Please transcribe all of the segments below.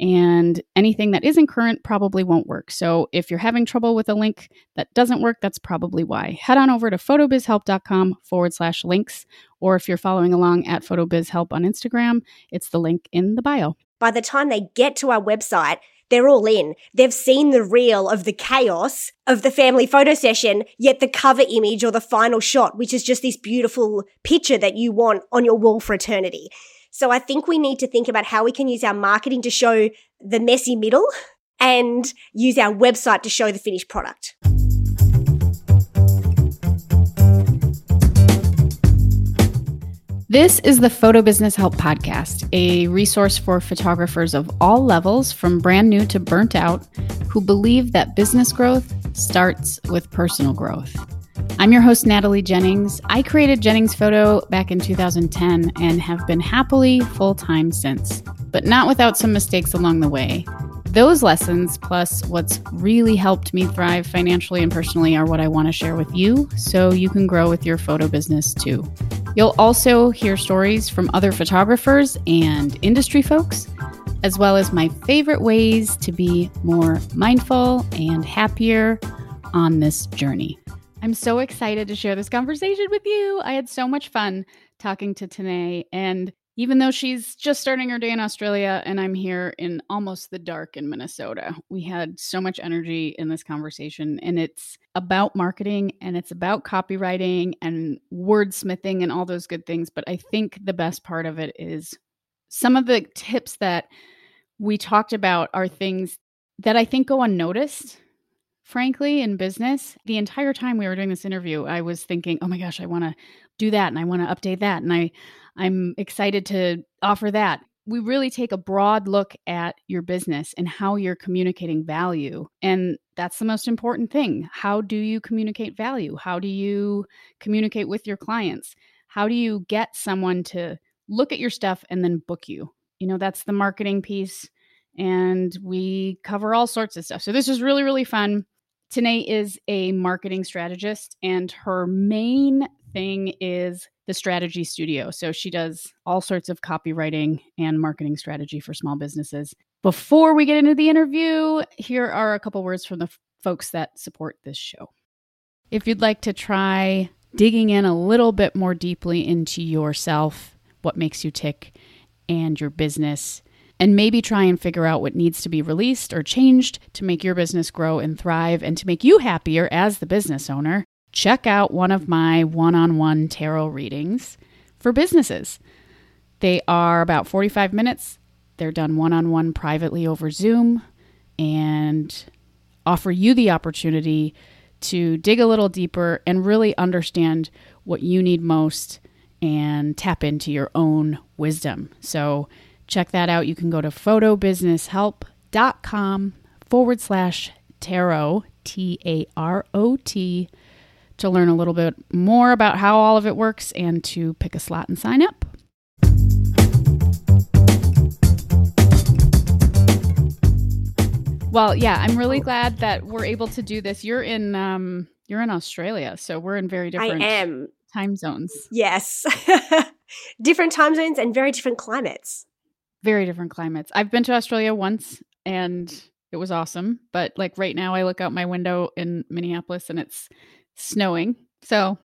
and anything that isn't current probably won't work. So if you're having trouble with a link that doesn't work, that's probably why. Head on over to photobizhelp.com forward slash links, or if you're following along at photobizhelp on Instagram, it's the link in the bio. By the time they get to our website, they're all in. They've seen the reel of the chaos of the family photo session, yet the cover image or the final shot, which is just this beautiful picture that you want on your wall for eternity. So I think we need to think about how we can use our marketing to show the messy middle and use our website to show the finished product. This is the Photo Business Help Podcast, a resource for photographers of all levels, from brand new to burnt out, who believe that business growth starts with personal growth. I'm your host, Natalie Jennings. I created Jennings Photo back in 2010 and have been happily full time since, but not without some mistakes along the way. Those lessons, plus what's really helped me thrive financially and personally, are what I want to share with you so you can grow with your photo business too. You'll also hear stories from other photographers and industry folks, as well as my favorite ways to be more mindful and happier on this journey. I'm so excited to share this conversation with you. I had so much fun talking to Tanae. And even though she's just starting her day in Australia and I'm here in almost the dark in Minnesota, we had so much energy in this conversation. And it's about marketing and it's about copywriting and wordsmithing and all those good things. But I think the best part of it is some of the tips that we talked about are things that I think go unnoticed frankly, in business, the entire time we were doing this interview, I was thinking, oh my gosh, I want to do that and I want to update that. And I, I'm excited to offer that. We really take a broad look at your business and how you're communicating value. And that's the most important thing. How do you communicate value? How do you communicate with your clients? How do you get someone to look at your stuff and then book you? You know, that's the marketing piece. And we cover all sorts of stuff. So this is really, really fun. Tanae is a marketing strategist, and her main thing is the strategy studio. So she does all sorts of copywriting and marketing strategy for small businesses. Before we get into the interview, here are a couple words from the f- folks that support this show. If you'd like to try digging in a little bit more deeply into yourself, what makes you tick, and your business, and maybe try and figure out what needs to be released or changed to make your business grow and thrive and to make you happier as the business owner, check out one of my one on one tarot readings for businesses. They are about 45 minutes. They're done one on one privately over Zoom and offer you the opportunity to dig a little deeper and really understand what you need most and tap into your own wisdom. So, Check that out. You can go to photobusinesshelp.com forward slash tarot, T A R O T, to learn a little bit more about how all of it works and to pick a slot and sign up. Well, yeah, I'm really glad that we're able to do this. You're in um you're in Australia, so we're in very different I am. time zones. Yes. different time zones and very different climates very different climates. I've been to Australia once and it was awesome, but like right now I look out my window in Minneapolis and it's snowing. So,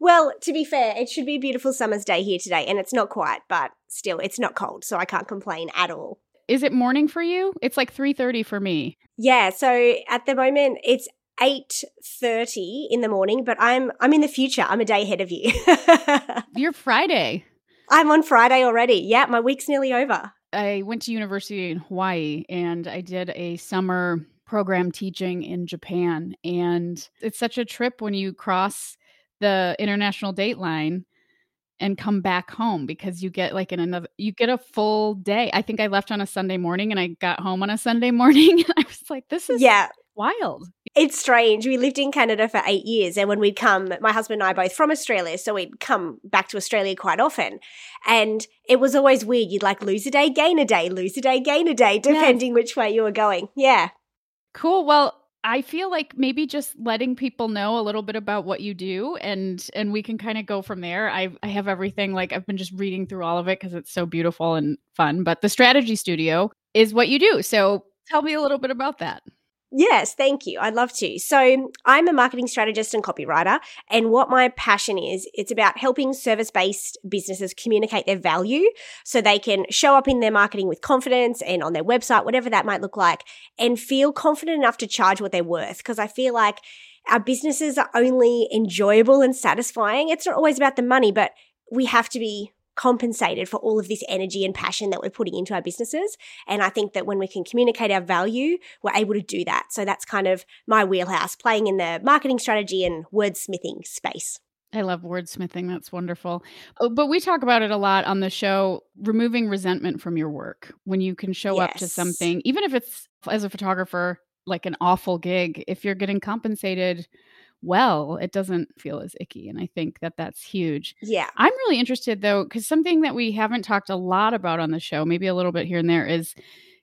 well, to be fair, it should be a beautiful summer's day here today and it's not quite, but still it's not cold, so I can't complain at all. Is it morning for you? It's like 3:30 for me. Yeah, so at the moment it's 8:30 in the morning, but I'm I'm in the future. I'm a day ahead of you. You're Friday. I'm on Friday already. Yeah, my week's nearly over. I went to university in Hawaii and I did a summer program teaching in Japan. And it's such a trip when you cross the international date line and come back home because you get like in another you get a full day. I think I left on a Sunday morning and I got home on a Sunday morning and I was like this is yeah wild. It's strange. We lived in Canada for eight years, and when we'd come, my husband and I both from Australia, so we'd come back to Australia quite often. And it was always weird. You'd like lose a day, gain a day, lose a day, gain a day, depending which way you were going. Yeah. Cool. Well, I feel like maybe just letting people know a little bit about what you do and and we can kind of go from there. I I have everything like I've been just reading through all of it cuz it's so beautiful and fun, but the strategy studio is what you do. So tell me a little bit about that. Yes, thank you. I'd love to. So, I'm a marketing strategist and copywriter, and what my passion is, it's about helping service-based businesses communicate their value so they can show up in their marketing with confidence and on their website, whatever that might look like, and feel confident enough to charge what they're worth because I feel like our businesses are only enjoyable and satisfying. It's not always about the money, but we have to be compensated for all of this energy and passion that we're putting into our businesses. And I think that when we can communicate our value, we're able to do that. So that's kind of my wheelhouse, playing in the marketing strategy and wordsmithing space. I love wordsmithing. That's wonderful. Oh, but we talk about it a lot on the show removing resentment from your work. When you can show yes. up to something, even if it's as a photographer, like an awful gig, if you're getting compensated well, it doesn't feel as icky. And I think that that's huge. Yeah. I'm really interested though, because something that we haven't talked a lot about on the show, maybe a little bit here and there, is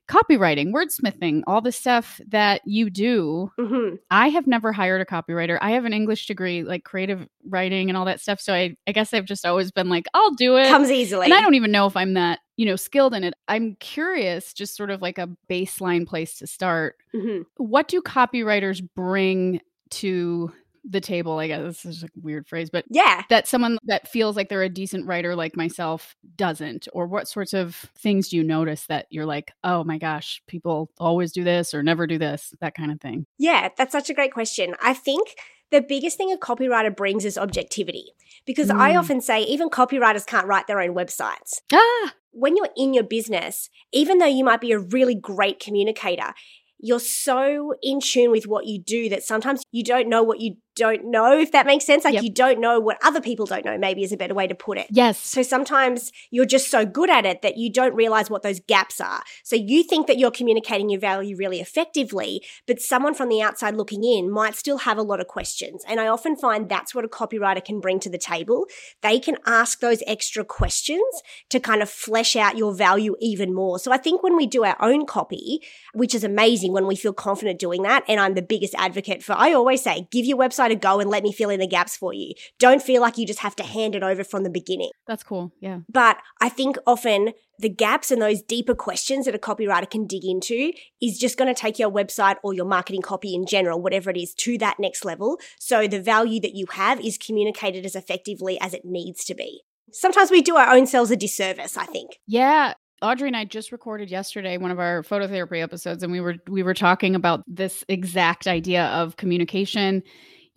copywriting, wordsmithing, all the stuff that you do. Mm-hmm. I have never hired a copywriter. I have an English degree, like creative writing and all that stuff. So I, I guess I've just always been like, I'll do it. Comes easily. And I don't even know if I'm that, you know, skilled in it. I'm curious, just sort of like a baseline place to start. Mm-hmm. What do copywriters bring to the table, I guess this is a weird phrase, but yeah, that someone that feels like they're a decent writer like myself doesn't, or what sorts of things do you notice that you're like, oh my gosh, people always do this or never do this, that kind of thing? Yeah, that's such a great question. I think the biggest thing a copywriter brings is objectivity because mm. I often say even copywriters can't write their own websites. Ah. When you're in your business, even though you might be a really great communicator, you're so in tune with what you do that sometimes you don't know what you don't know, if that makes sense. Like yep. you don't know what other people don't know, maybe is a better way to put it. Yes. So sometimes you're just so good at it that you don't realize what those gaps are. So you think that you're communicating your value really effectively, but someone from the outside looking in might still have a lot of questions. And I often find that's what a copywriter can bring to the table. They can ask those extra questions to kind of flesh out your value even more. So I think when we do our own copy, which is amazing when we feel confident doing that, and I'm the biggest advocate for, I always say, give your website to go and let me fill in the gaps for you. Don't feel like you just have to hand it over from the beginning. That's cool. Yeah. But I think often the gaps and those deeper questions that a copywriter can dig into is just going to take your website or your marketing copy in general, whatever it is, to that next level. So the value that you have is communicated as effectively as it needs to be. Sometimes we do our own selves a disservice, I think. Yeah, Audrey and I just recorded yesterday one of our phototherapy episodes and we were we were talking about this exact idea of communication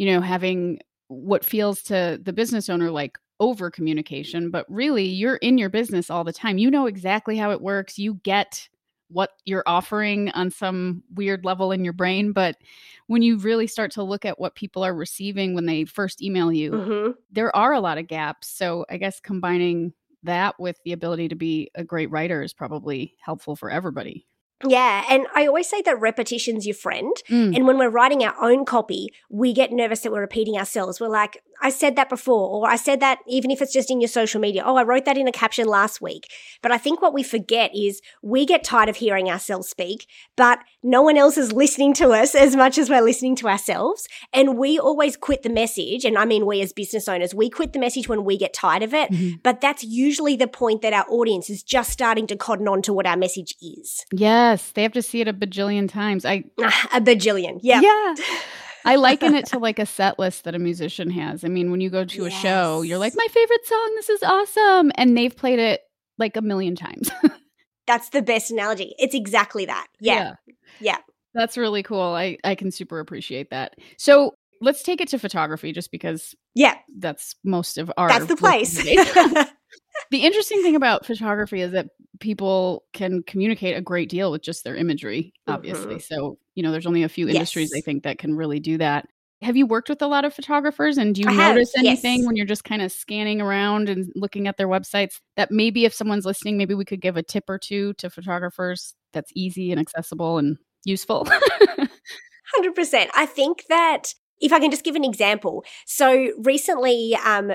you know, having what feels to the business owner like over communication, but really you're in your business all the time. You know exactly how it works. You get what you're offering on some weird level in your brain. But when you really start to look at what people are receiving when they first email you, mm-hmm. there are a lot of gaps. So I guess combining that with the ability to be a great writer is probably helpful for everybody. Yeah, and I always say that repetition's your friend. Mm. And when we're writing our own copy, we get nervous that we're repeating ourselves. We're like, I said that before, or I said that even if it's just in your social media. Oh, I wrote that in a caption last week. But I think what we forget is we get tired of hearing ourselves speak, but no one else is listening to us as much as we're listening to ourselves. And we always quit the message. And I mean, we as business owners, we quit the message when we get tired of it. Mm-hmm. But that's usually the point that our audience is just starting to cotton on to what our message is. Yes. They have to see it a bajillion times. I a bajillion. Yeah. Yeah. I liken it to like a set list that a musician has. I mean, when you go to yes. a show, you're like, my favorite song, this is awesome. And they've played it like a million times. That's the best analogy. It's exactly that. Yeah. yeah. Yeah. That's really cool. I, I can super appreciate that. So let's take it to photography just because yeah that's most of our that's the place the interesting thing about photography is that people can communicate a great deal with just their imagery obviously mm-hmm. so you know there's only a few yes. industries i think that can really do that have you worked with a lot of photographers and do you I notice have, anything yes. when you're just kind of scanning around and looking at their websites that maybe if someone's listening maybe we could give a tip or two to photographers that's easy and accessible and useful 100%. I think that if I can just give an example. So recently, um,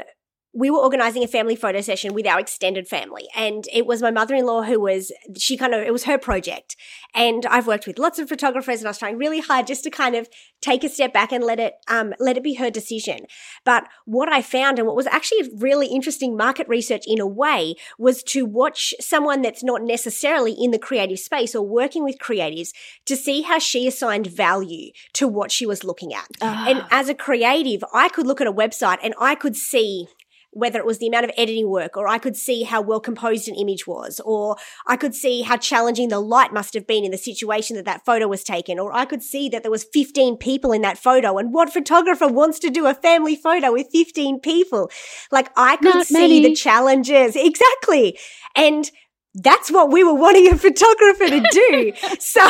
we were organizing a family photo session with our extended family. And it was my mother-in-law who was she kind of it was her project. And i've worked with lots of photographers and i was trying really hard just to kind of take a step back and let it um, let it be her decision. But what i found and what was actually really interesting market research in a way was to watch someone that's not necessarily in the creative space or working with creatives to see how she assigned value to what she was looking at. And Ah. as a creative i could look at a website and i could see whether it was the amount of editing work, or I could see how well composed an image was, or I could see how challenging the light must have been in the situation that that photo was taken, or I could see that there was 15 people in that photo, and what photographer wants to do a family photo with 15 people? Like I could Not see many. the challenges. Exactly. And that's what we were wanting a photographer to do. so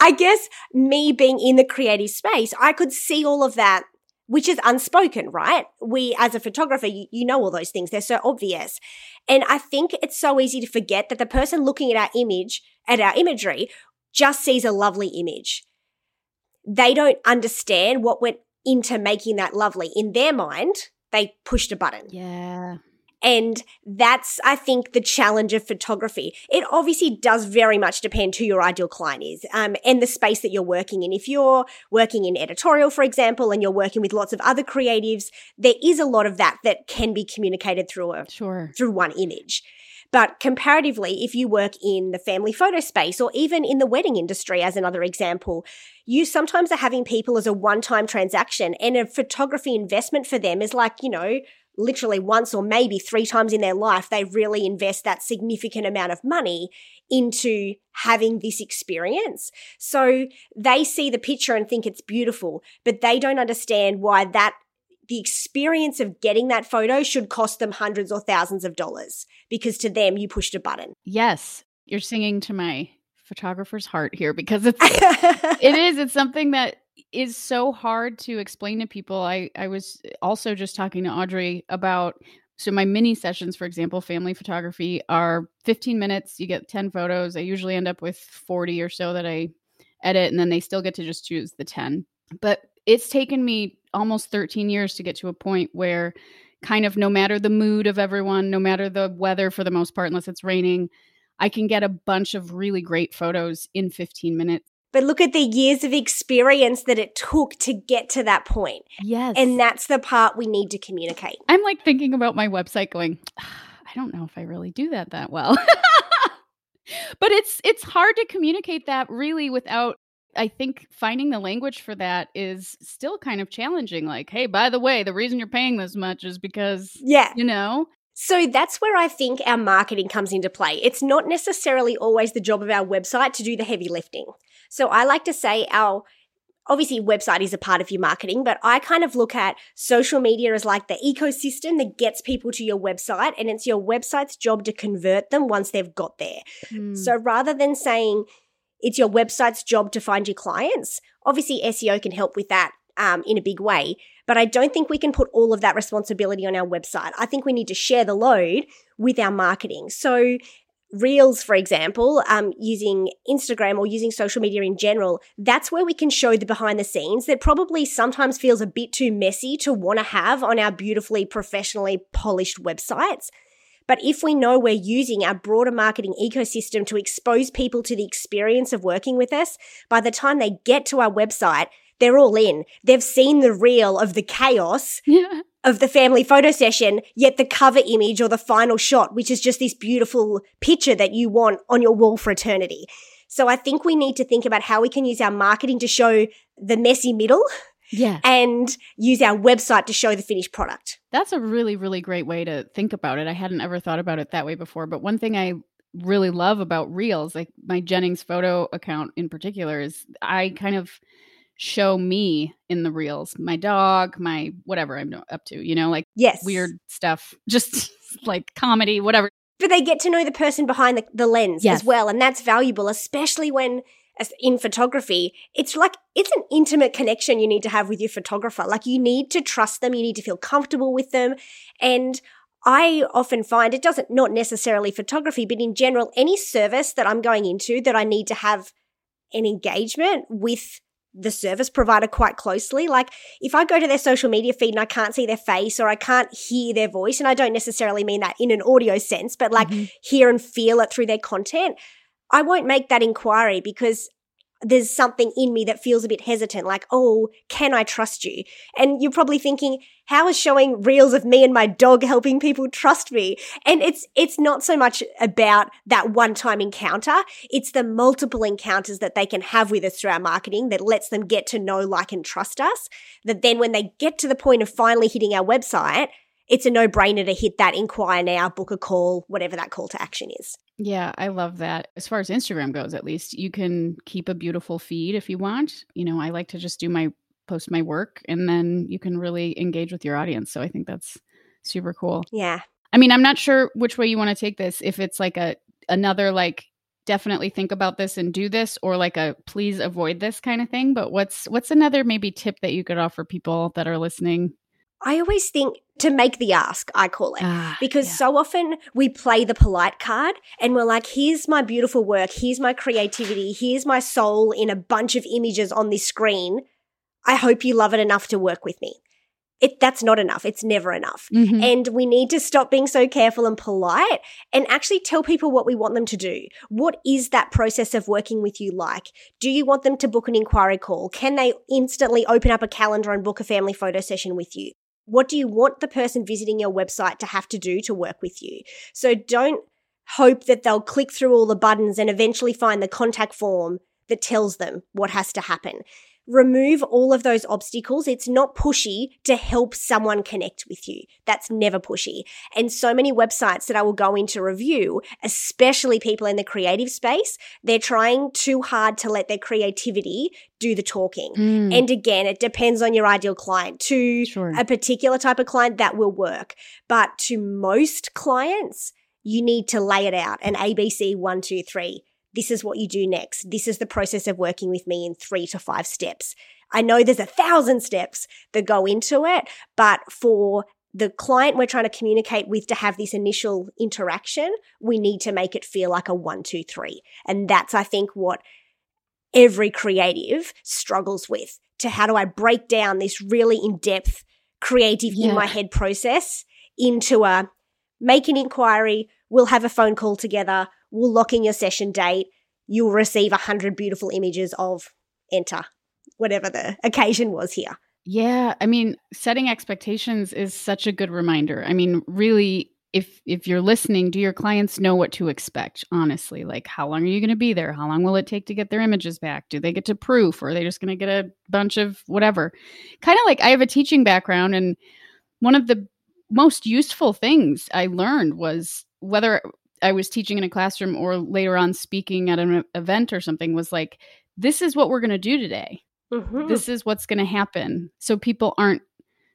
I guess me being in the creative space, I could see all of that which is unspoken, right? We, as a photographer, you, you know all those things. They're so obvious. And I think it's so easy to forget that the person looking at our image, at our imagery, just sees a lovely image. They don't understand what went into making that lovely. In their mind, they pushed a button. Yeah. And that's, I think, the challenge of photography. It obviously does very much depend who your ideal client is um, and the space that you're working in. If you're working in editorial, for example, and you're working with lots of other creatives, there is a lot of that that can be communicated through a Sure. through one image. But comparatively, if you work in the family photo space or even in the wedding industry, as another example, you sometimes are having people as a one time transaction and a photography investment for them is like, you know, literally once or maybe three times in their life, they really invest that significant amount of money into having this experience. So they see the picture and think it's beautiful, but they don't understand why that the experience of getting that photo should cost them hundreds or thousands of dollars because to them you pushed a button. Yes. You're singing to my photographer's heart here because it's it is it's something that is so hard to explain to people i i was eh, also just talking to audrey about so my mini sessions for example family photography are 15 minutes you get 10 photos i usually end up with 40 or so that i edit and then they still get to just choose the 10 but it's taken me almost 13 years to get to a point where kind of no matter the mood of everyone no matter the weather for the most part unless it's raining i can get a bunch of really great photos in 15 minutes but look at the years of experience that it took to get to that point. Yes. And that's the part we need to communicate. I'm like thinking about my website going, "Ah, I don't know if I really do that that well. but it's it's hard to communicate that really without I think finding the language for that is still kind of challenging like, hey, by the way, the reason you're paying this much is because Yeah. you know, So that's where I think our marketing comes into play. It's not necessarily always the job of our website to do the heavy lifting. So I like to say our obviously website is a part of your marketing, but I kind of look at social media as like the ecosystem that gets people to your website and it's your website's job to convert them once they've got there. Hmm. So rather than saying it's your website's job to find your clients, obviously SEO can help with that um, in a big way. But I don't think we can put all of that responsibility on our website. I think we need to share the load with our marketing. So Reels, for example, um, using Instagram or using social media in general, that's where we can show the behind the scenes that probably sometimes feels a bit too messy to want to have on our beautifully professionally polished websites. But if we know we're using our broader marketing ecosystem to expose people to the experience of working with us, by the time they get to our website, they're all in. They've seen the reel of the chaos yeah. Of the family photo session, yet the cover image or the final shot, which is just this beautiful picture that you want on your wall for eternity. So I think we need to think about how we can use our marketing to show the messy middle Yeah. and use our website to show the finished product. That's a really, really great way to think about it. I hadn't ever thought about it that way before. But one thing I really love about Reels, like my Jennings photo account in particular, is I kind of show me in the Reels, my dog, my whatever I'm up to, you know, like Yes. weird stuff, just like comedy, whatever. but they get to know the person behind the, the lens Yes. as well and that's valuable especially when as in photography it's like it's an intimate connection you need to have with your photographer like you need to trust them you need to feel comfortable with them and i often find it doesn't not necessarily photography but in general any service that i'm going into that i need to have an engagement with the service provider quite closely. Like if I go to their social media feed and I can't see their face or I can't hear their voice, and I don't necessarily mean that in an audio sense, but like mm-hmm. hear and feel it through their content, I won't make that inquiry because there's something in me that feels a bit hesitant, like, oh, can I trust you? And you're probably thinking, how is showing reels of me and my dog helping people trust me? And it's, it's not so much about that one time encounter. It's the multiple encounters that they can have with us through our marketing that lets them get to know, like, and trust us. That then when they get to the point of finally hitting our website, it's a no brainer to hit that inquire now, book a call, whatever that call to action is. Yeah, I love that. As far as Instagram goes, at least, you can keep a beautiful feed if you want. You know, I like to just do my post my work and then you can really engage with your audience. So I think that's super cool. Yeah. I mean, I'm not sure which way you want to take this. If it's like a another like definitely think about this and do this or like a please avoid this kind of thing, but what's what's another maybe tip that you could offer people that are listening I always think to make the ask, I call it, ah, because yeah. so often we play the polite card and we're like, here's my beautiful work, here's my creativity, here's my soul in a bunch of images on this screen. I hope you love it enough to work with me. It, that's not enough. It's never enough. Mm-hmm. And we need to stop being so careful and polite and actually tell people what we want them to do. What is that process of working with you like? Do you want them to book an inquiry call? Can they instantly open up a calendar and book a family photo session with you? What do you want the person visiting your website to have to do to work with you? So don't hope that they'll click through all the buttons and eventually find the contact form that tells them what has to happen remove all of those obstacles. It's not pushy to help someone connect with you. That's never pushy. And so many websites that I will go into review, especially people in the creative space, they're trying too hard to let their creativity do the talking. Mm. And again, it depends on your ideal client. To sure. a particular type of client, that will work. But to most clients, you need to lay it out an ABC one, two, three this is what you do next. This is the process of working with me in three to five steps. I know there's a thousand steps that go into it, but for the client we're trying to communicate with to have this initial interaction, we need to make it feel like a one, two, three. And that's, I think, what every creative struggles with to how do I break down this really in depth, creative yeah. in my head process into a make an inquiry, we'll have a phone call together, we'll lock in your session date. You'll receive a hundred beautiful images of enter, whatever the occasion was here. Yeah, I mean, setting expectations is such a good reminder. I mean, really if if you're listening, do your clients know what to expect? Honestly, like how long are you going to be there? How long will it take to get their images back? Do they get to proof or are they just going to get a bunch of whatever? Kind of like I have a teaching background and one of the most useful things I learned was whether I was teaching in a classroom or later on speaking at an event or something was like, this is what we're going to do today. Mm-hmm. This is what's going to happen. So people aren't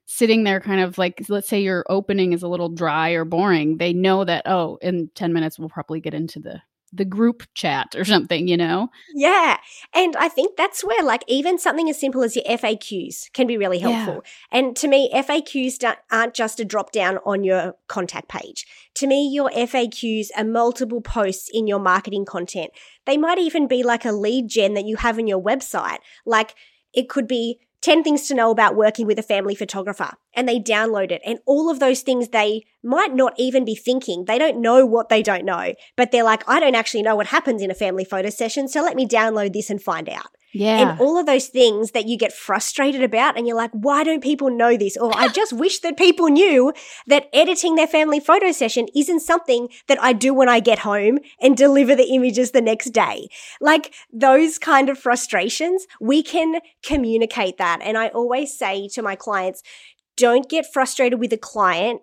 sitting there kind of like, let's say your opening is a little dry or boring. They know that, oh, in 10 minutes, we'll probably get into the the group chat or something, you know? Yeah. And I think that's where, like, even something as simple as your FAQs can be really helpful. Yeah. And to me, FAQs aren't just a drop down on your contact page. To me, your FAQs are multiple posts in your marketing content. They might even be like a lead gen that you have in your website. Like, it could be 10 things to know about working with a family photographer and they download it and all of those things they might not even be thinking. They don't know what they don't know, but they're like, I don't actually know what happens in a family photo session. So let me download this and find out. Yeah. And all of those things that you get frustrated about, and you're like, why don't people know this? Or I just wish that people knew that editing their family photo session isn't something that I do when I get home and deliver the images the next day. Like those kind of frustrations, we can communicate that. And I always say to my clients, don't get frustrated with a client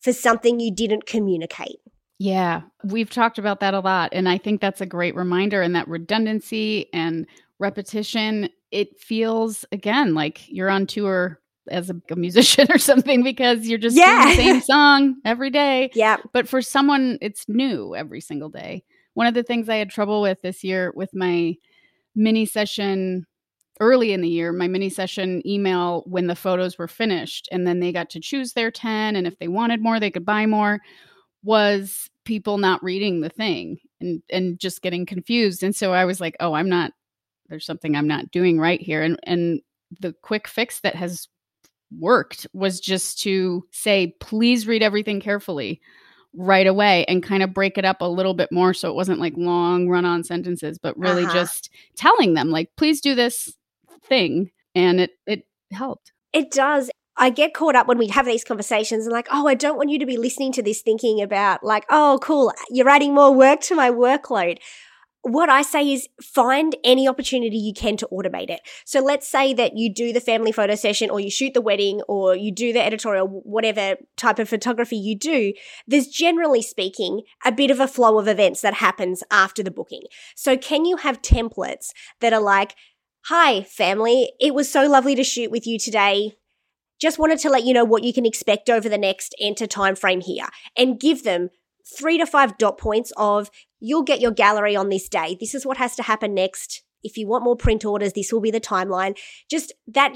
for something you didn't communicate. Yeah, we've talked about that a lot. And I think that's a great reminder and that redundancy and repetition, it feels again like you're on tour as a, a musician or something because you're just yeah. the same song every day. Yeah. But for someone, it's new every single day. One of the things I had trouble with this year with my mini session early in the year, my mini session email when the photos were finished and then they got to choose their 10 and if they wanted more, they could buy more was people not reading the thing and and just getting confused. And so I was like, "Oh, I'm not there's something I'm not doing right here. And and the quick fix that has worked was just to say, please read everything carefully right away and kind of break it up a little bit more so it wasn't like long run on sentences, but really uh-huh. just telling them, like, please do this thing. And it it helped. It does. I get caught up when we have these conversations and like, oh, I don't want you to be listening to this thinking about like, oh, cool, you're adding more work to my workload what I say is find any opportunity you can to automate it. So let's say that you do the family photo session or you shoot the wedding or you do the editorial, whatever type of photography you do. There's generally speaking a bit of a flow of events that happens after the booking. So can you have templates that are like, Hi, family. It was so lovely to shoot with you today. Just wanted to let you know what you can expect over the next enter time frame here and give them three to five dot points of you'll get your gallery on this day. This is what has to happen next. If you want more print orders, this will be the timeline. Just that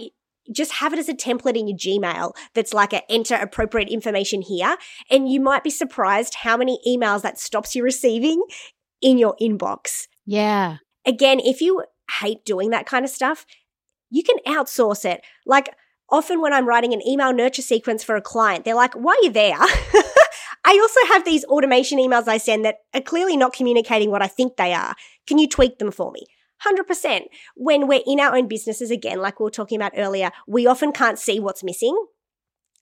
just have it as a template in your Gmail that's like a enter appropriate information here. And you might be surprised how many emails that stops you receiving in your inbox. Yeah. Again, if you hate doing that kind of stuff, you can outsource it. Like often when I'm writing an email nurture sequence for a client, they're like, why are you there? I also have these automation emails I send that are clearly not communicating what I think they are. Can you tweak them for me? 100%. When we're in our own businesses, again, like we were talking about earlier, we often can't see what's missing.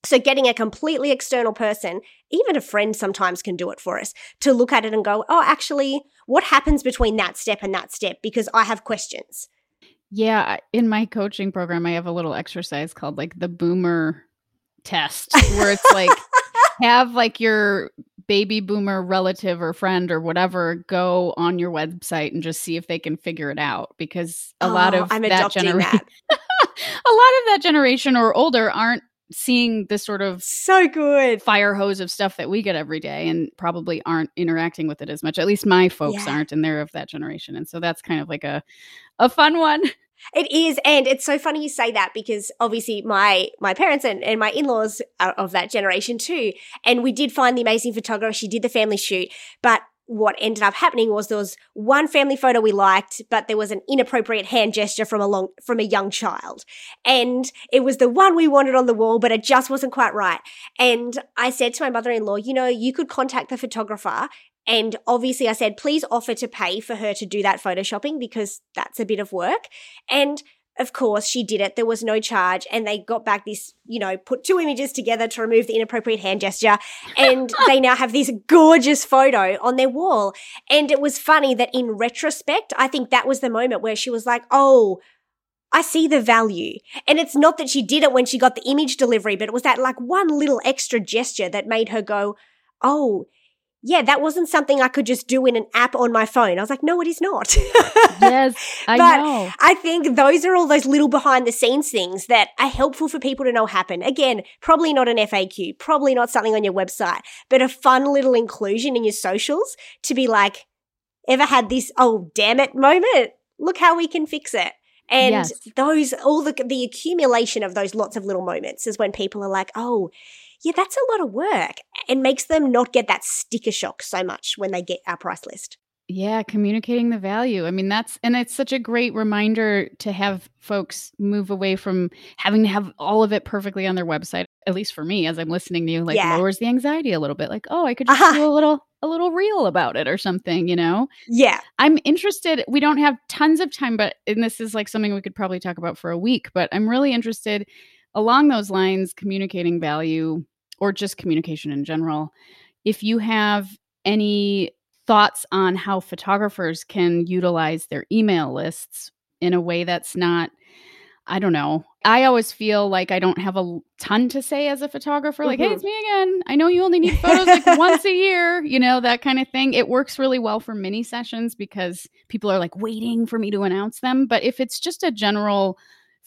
So, getting a completely external person, even a friend sometimes can do it for us, to look at it and go, oh, actually, what happens between that step and that step? Because I have questions. Yeah. In my coaching program, I have a little exercise called like the boomer test, where it's like, have like your baby boomer relative or friend or whatever go on your website and just see if they can figure it out because a oh, lot of I'm that generation a lot of that generation or older aren't seeing this sort of so good. fire hose of stuff that we get every day and probably aren't interacting with it as much. At least my folks yeah. aren't and they're of that generation. And so that's kind of like a a fun one it is, and it's so funny you say that because obviously my my parents and, and my in laws are of that generation too. And we did find the amazing photographer. She did the family shoot, but what ended up happening was there was one family photo we liked, but there was an inappropriate hand gesture from a long from a young child, and it was the one we wanted on the wall, but it just wasn't quite right. And I said to my mother in law, you know, you could contact the photographer and obviously, I said, please offer to pay for her to do that photoshopping because that's a bit of work. And of course, she did it. There was no charge. And they got back this, you know, put two images together to remove the inappropriate hand gesture. And they now have this gorgeous photo on their wall. And it was funny that in retrospect, I think that was the moment where she was like, oh, I see the value. And it's not that she did it when she got the image delivery, but it was that like one little extra gesture that made her go, oh, yeah, that wasn't something I could just do in an app on my phone. I was like, no, it is not. yes, I but know. I think those are all those little behind the scenes things that are helpful for people to know happen. Again, probably not an FAQ, probably not something on your website, but a fun little inclusion in your socials to be like, ever had this, oh, damn it moment? Look how we can fix it. And yes. those, all the, the accumulation of those lots of little moments is when people are like, oh, yeah, that's a lot of work and makes them not get that sticker shock so much when they get our price list. Yeah, communicating the value. I mean, that's, and it's such a great reminder to have folks move away from having to have all of it perfectly on their website. At least for me, as I'm listening to you, like yeah. lowers the anxiety a little bit. Like, oh, I could just uh-huh. do a little, a little reel about it or something, you know? Yeah. I'm interested. We don't have tons of time, but, and this is like something we could probably talk about for a week, but I'm really interested along those lines, communicating value or just communication in general, if you have any thoughts on how photographers can utilize their email lists in a way that's not I don't know. I always feel like I don't have a ton to say as a photographer. Like, mm-hmm. hey, it's me again. I know you only need photos like once a year, you know, that kind of thing. It works really well for mini sessions because people are like waiting for me to announce them. But if it's just a general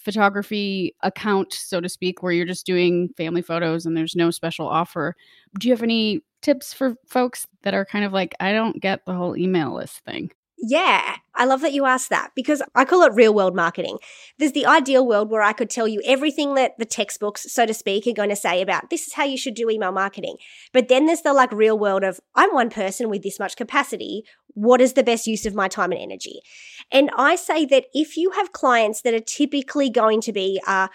photography account, so to speak, where you're just doing family photos and there's no special offer. Do you have any tips for folks that are kind of like, I don't get the whole email list thing? Yeah, I love that you asked that because I call it real world marketing. There's the ideal world where I could tell you everything that the textbooks, so to speak, are going to say about this is how you should do email marketing. But then there's the like real world of I'm one person with this much capacity. What is the best use of my time and energy? And I say that if you have clients that are typically going to be uh,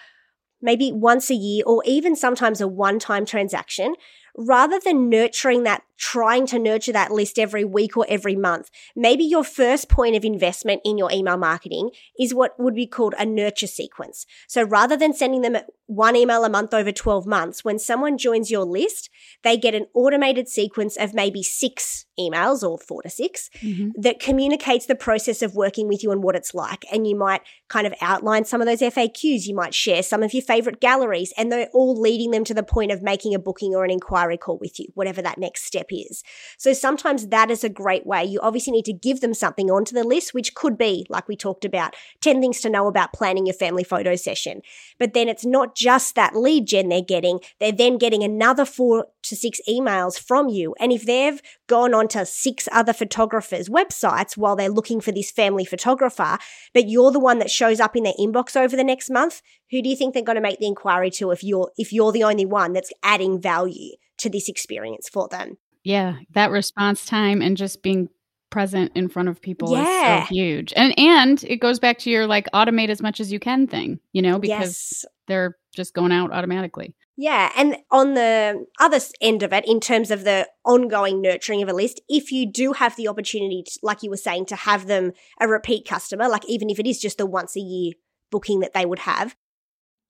maybe once a year or even sometimes a one time transaction, rather than nurturing that, trying to nurture that list every week or every month, maybe your first point of investment in your email marketing is what would be called a nurture sequence. So rather than sending them one email a month over 12 months, when someone joins your list, they get an automated sequence of maybe six emails or four to 6 mm-hmm. that communicates the process of working with you and what it's like. And you might kind of outline some of those FAQs. You might share some of your favorite galleries, and they're all leading them to the point of making a booking or an inquiry call with you, whatever that next step is. So sometimes that is a great way. You obviously need to give them something onto the list, which could be, like we talked about, 10 things to know about planning your family photo session. But then it's not just that lead gen they're getting, they're then getting another four to six emails from you. And if they've gone on to six other photographers' websites while they're looking for this family photographer, but you're the one that shows up in their inbox over the next month, who do you think they're going to make the inquiry to if you're if you're the only one that's adding value to this experience for them? Yeah, that response time and just being present in front of people yeah. is so huge. And and it goes back to your like automate as much as you can thing, you know, because yes. they're just going out automatically. Yeah. And on the other end of it, in terms of the ongoing nurturing of a list, if you do have the opportunity, to, like you were saying, to have them a repeat customer, like even if it is just the once a year booking that they would have,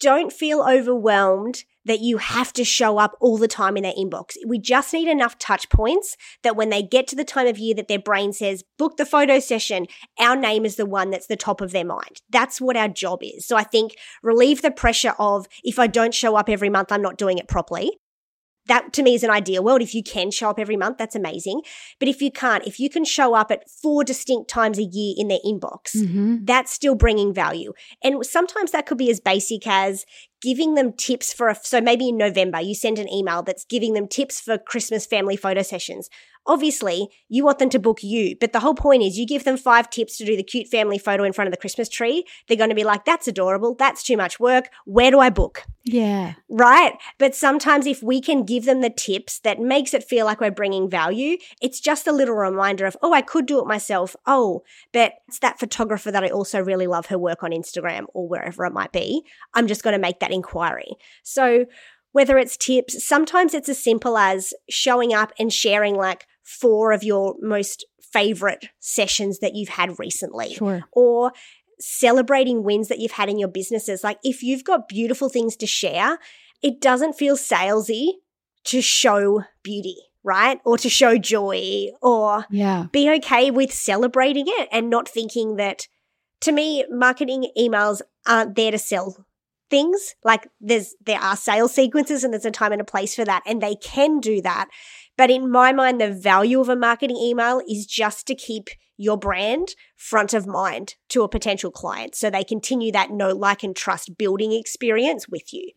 don't feel overwhelmed that you have to show up all the time in their inbox. We just need enough touch points that when they get to the time of year that their brain says, book the photo session, our name is the one that's the top of their mind. That's what our job is. So I think relieve the pressure of if I don't show up every month, I'm not doing it properly that to me is an ideal world. If you can show up every month, that's amazing. But if you can't, if you can show up at four distinct times a year in their inbox, mm-hmm. that's still bringing value. And sometimes that could be as basic as giving them tips for a, so maybe in November, you send an email that's giving them tips for Christmas family photo sessions. Obviously, you want them to book you, but the whole point is you give them five tips to do the cute family photo in front of the Christmas tree. They're going to be like, that's adorable. That's too much work. Where do I book? Yeah. Right. But sometimes if we can give them the tips that makes it feel like we're bringing value, it's just a little reminder of, oh, I could do it myself. Oh, but it's that photographer that I also really love her work on Instagram or wherever it might be. I'm just going to make that inquiry. So whether it's tips, sometimes it's as simple as showing up and sharing like four of your most favorite sessions that you've had recently. Sure. Or celebrating wins that you've had in your businesses. Like if you've got beautiful things to share, it doesn't feel salesy to show beauty, right? Or to show joy or yeah. be okay with celebrating it and not thinking that to me, marketing emails aren't there to sell things. Like there's there are sales sequences and there's a time and a place for that, and they can do that. But in my mind, the value of a marketing email is just to keep your brand front of mind to a potential client so they continue that know, like, and trust building experience with you.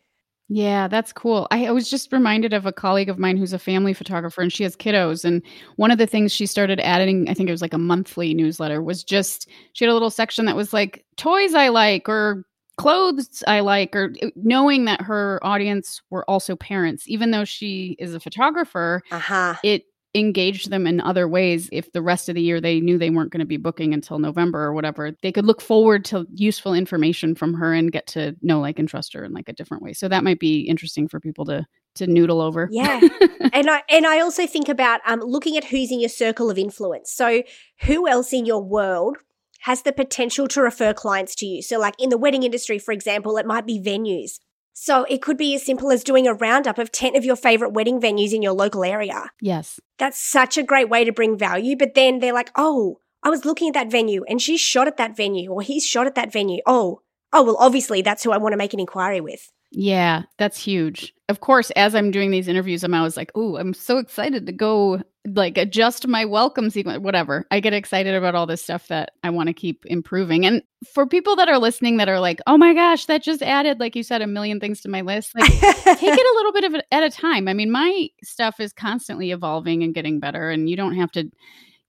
Yeah, that's cool. I was just reminded of a colleague of mine who's a family photographer and she has kiddos. And one of the things she started adding, I think it was like a monthly newsletter, was just she had a little section that was like toys I like or clothes I like, or uh, knowing that her audience were also parents, even though she is a photographer, uh-huh. it engaged them in other ways. If the rest of the year they knew they weren't going to be booking until November or whatever, they could look forward to useful information from her and get to know, like, and trust her in like a different way. So that might be interesting for people to to noodle over. Yeah. and I and I also think about um looking at who's in your circle of influence. So who else in your world has the potential to refer clients to you. So, like in the wedding industry, for example, it might be venues. So, it could be as simple as doing a roundup of 10 of your favorite wedding venues in your local area. Yes. That's such a great way to bring value. But then they're like, oh, I was looking at that venue and she shot at that venue or he's shot at that venue. Oh, oh, well, obviously that's who I want to make an inquiry with. Yeah, that's huge. Of course, as I'm doing these interviews, I'm always like, oh, I'm so excited to go like adjust my welcome sequence, whatever. I get excited about all this stuff that I want to keep improving. And for people that are listening that are like, oh my gosh, that just added, like you said, a million things to my list, like take it a little bit of at a time. I mean, my stuff is constantly evolving and getting better, and you don't have to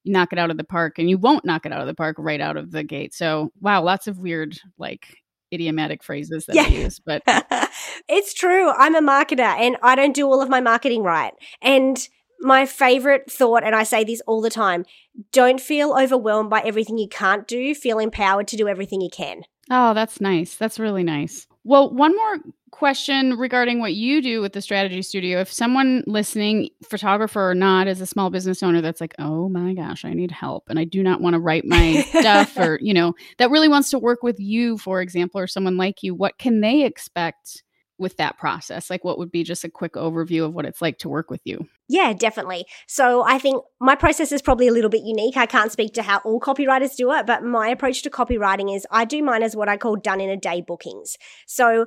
knock it out of the park and you won't knock it out of the park right out of the gate. So, wow, lots of weird like idiomatic phrases that yeah. I use, but it's true. I'm a marketer and I don't do all of my marketing right. And My favorite thought, and I say this all the time don't feel overwhelmed by everything you can't do, feel empowered to do everything you can. Oh, that's nice. That's really nice. Well, one more question regarding what you do with the strategy studio. If someone listening, photographer or not, is a small business owner that's like, oh my gosh, I need help and I do not want to write my stuff or, you know, that really wants to work with you, for example, or someone like you, what can they expect with that process? Like, what would be just a quick overview of what it's like to work with you? Yeah, definitely. So I think my process is probably a little bit unique. I can't speak to how all copywriters do it, but my approach to copywriting is I do mine as what I call done in a day bookings. So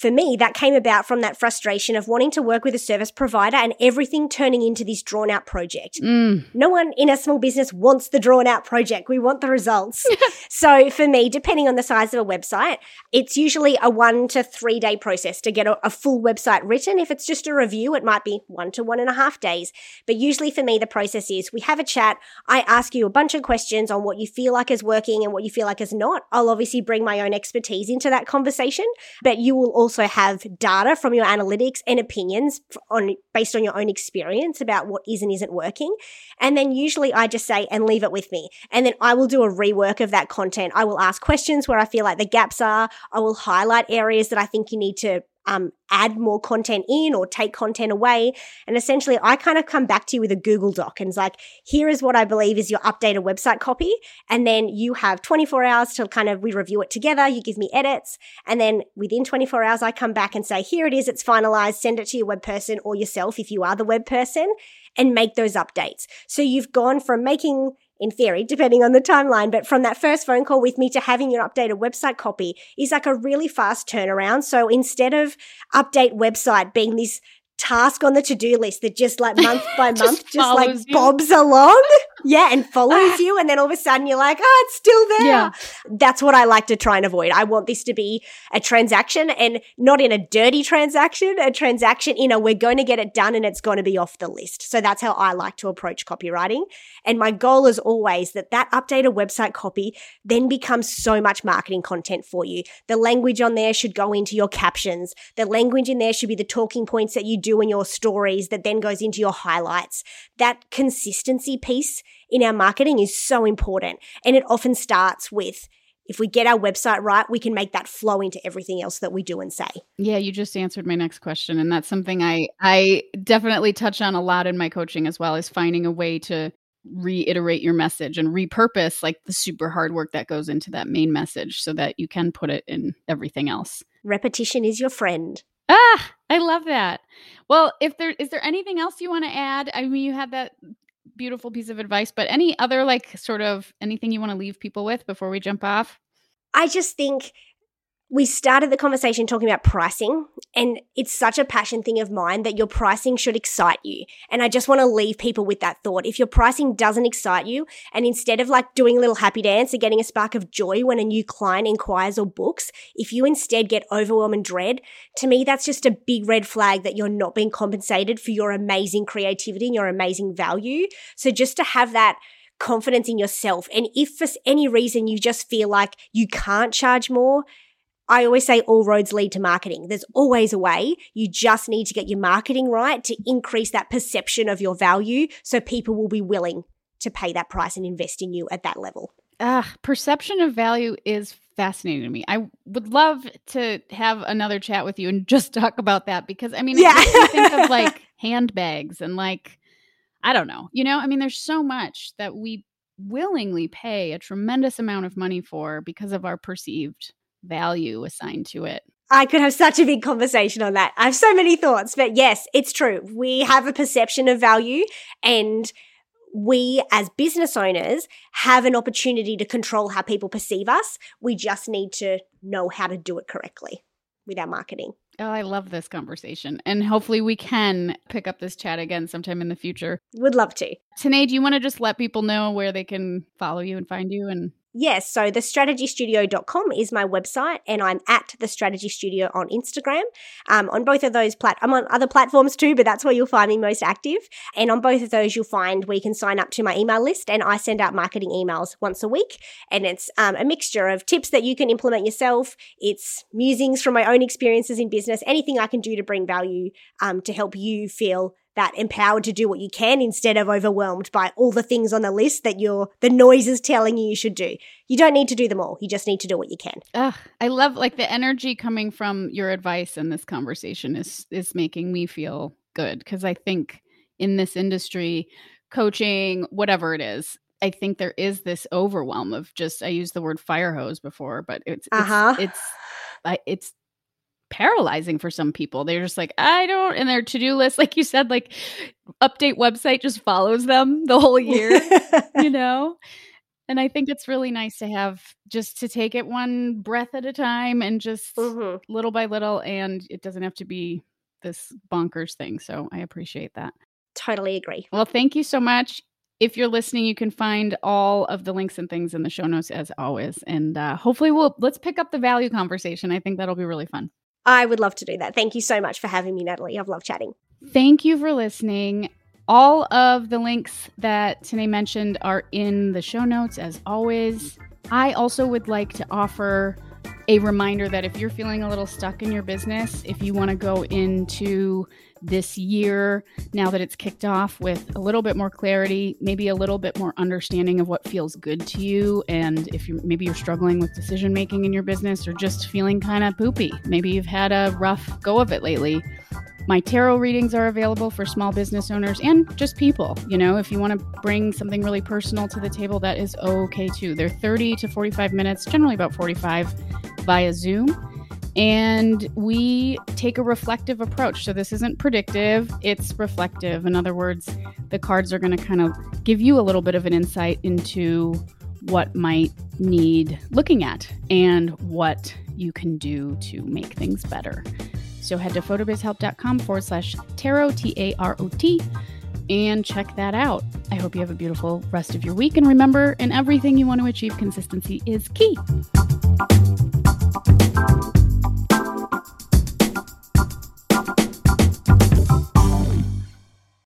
for me, that came about from that frustration of wanting to work with a service provider and everything turning into this drawn out project. Mm. No one in a small business wants the drawn out project. We want the results. so for me, depending on the size of a website, it's usually a one to three day process to get a, a full website written. If it's just a review, it might be one to one and a half days. But usually for me, the process is we have a chat. I ask you a bunch of questions on what you feel like is working and what you feel like is not. I'll obviously bring my own expertise into that conversation, but you will also also have data from your analytics and opinions on based on your own experience about what is and isn't working. And then usually I just say and leave it with me. And then I will do a rework of that content. I will ask questions where I feel like the gaps are. I will highlight areas that I think you need to um, add more content in or take content away. And essentially, I kind of come back to you with a Google Doc and it's like, here is what I believe is your updated website copy. And then you have 24 hours to kind of, we review it together. You give me edits. And then within 24 hours, I come back and say, here it is. It's finalized. Send it to your web person or yourself if you are the web person and make those updates. So you've gone from making in theory, depending on the timeline. But from that first phone call with me to having your updated website copy is like a really fast turnaround. So instead of update website being this task on the to-do list that just like month by just month just like you. bobs along. Yeah and follows ah. you and then all of a sudden you're like oh it's still there. Yeah. that's what i like to try and avoid. I want this to be a transaction and not in a dirty transaction a transaction you know we're going to get it done and it's going to be off the list. So that's how i like to approach copywriting. And my goal is always that that updated website copy then becomes so much marketing content for you. The language on there should go into your captions. The language in there should be the talking points that you do do in your stories that then goes into your highlights. That consistency piece in our marketing is so important. And it often starts with if we get our website right, we can make that flow into everything else that we do and say. Yeah, you just answered my next question and that's something I I definitely touch on a lot in my coaching as well is finding a way to reiterate your message and repurpose like the super hard work that goes into that main message so that you can put it in everything else. Repetition is your friend. Ah, I love that. Well, if there is there anything else you want to add? I mean, you had that beautiful piece of advice, but any other like sort of anything you want to leave people with before we jump off? I just think we started the conversation talking about pricing, and it's such a passion thing of mine that your pricing should excite you. And I just want to leave people with that thought. If your pricing doesn't excite you, and instead of like doing a little happy dance or getting a spark of joy when a new client inquires or books, if you instead get overwhelmed and dread, to me, that's just a big red flag that you're not being compensated for your amazing creativity and your amazing value. So just to have that confidence in yourself. And if for any reason you just feel like you can't charge more, I always say all roads lead to marketing. There's always a way. You just need to get your marketing right to increase that perception of your value so people will be willing to pay that price and invest in you at that level. Ah, perception of value is fascinating to me. I would love to have another chat with you and just talk about that because I mean, yeah. I think of like handbags and like I don't know, you know, I mean, there's so much that we willingly pay a tremendous amount of money for because of our perceived value assigned to it. I could have such a big conversation on that. I have so many thoughts, but yes, it's true. We have a perception of value and we as business owners have an opportunity to control how people perceive us. We just need to know how to do it correctly with our marketing. Oh, I love this conversation. And hopefully we can pick up this chat again sometime in the future. Would love to. Tanae, do you want to just let people know where they can follow you and find you and Yes, so thestrategystudio.com is my website, and I'm at the Strategy Studio on Instagram. Um, on both of those plat, I'm on other platforms too, but that's where you'll find me most active. And on both of those, you'll find you can sign up to my email list, and I send out marketing emails once a week. And it's um, a mixture of tips that you can implement yourself. It's musings from my own experiences in business, anything I can do to bring value um, to help you feel that empowered to do what you can instead of overwhelmed by all the things on the list that you're the noise is telling you you should do. You don't need to do them all. You just need to do what you can. Ugh, I love like the energy coming from your advice in this conversation is is making me feel good because I think in this industry, coaching, whatever it is, I think there is this overwhelm of just I used the word fire hose before, but it's uh-huh. it's it's, it's paralyzing for some people. They're just like, I don't, and their to do list, like you said, like update website just follows them the whole year, you know? And I think it's really nice to have just to take it one breath at a time and just mm-hmm. little by little. And it doesn't have to be this bonkers thing. So I appreciate that. Totally agree. Well, thank you so much. If you're listening, you can find all of the links and things in the show notes as always. And uh, hopefully, we'll let's pick up the value conversation. I think that'll be really fun. I would love to do that. Thank you so much for having me, Natalie. I've loved chatting. Thank you for listening. All of the links that Tanae mentioned are in the show notes, as always. I also would like to offer a reminder that if you're feeling a little stuck in your business, if you want to go into this year, now that it's kicked off, with a little bit more clarity, maybe a little bit more understanding of what feels good to you. And if you maybe you're struggling with decision making in your business or just feeling kind of poopy, maybe you've had a rough go of it lately. My tarot readings are available for small business owners and just people. You know, if you want to bring something really personal to the table, that is okay too. They're 30 to 45 minutes, generally about 45 via Zoom and we take a reflective approach. So this isn't predictive, it's reflective. In other words, the cards are going to kind of give you a little bit of an insight into what might need looking at and what you can do to make things better. So head to photobizhelp.com forward slash tarot, T A R O T, and check that out. I hope you have a beautiful rest of your week. And remember, in everything you want to achieve, consistency is key.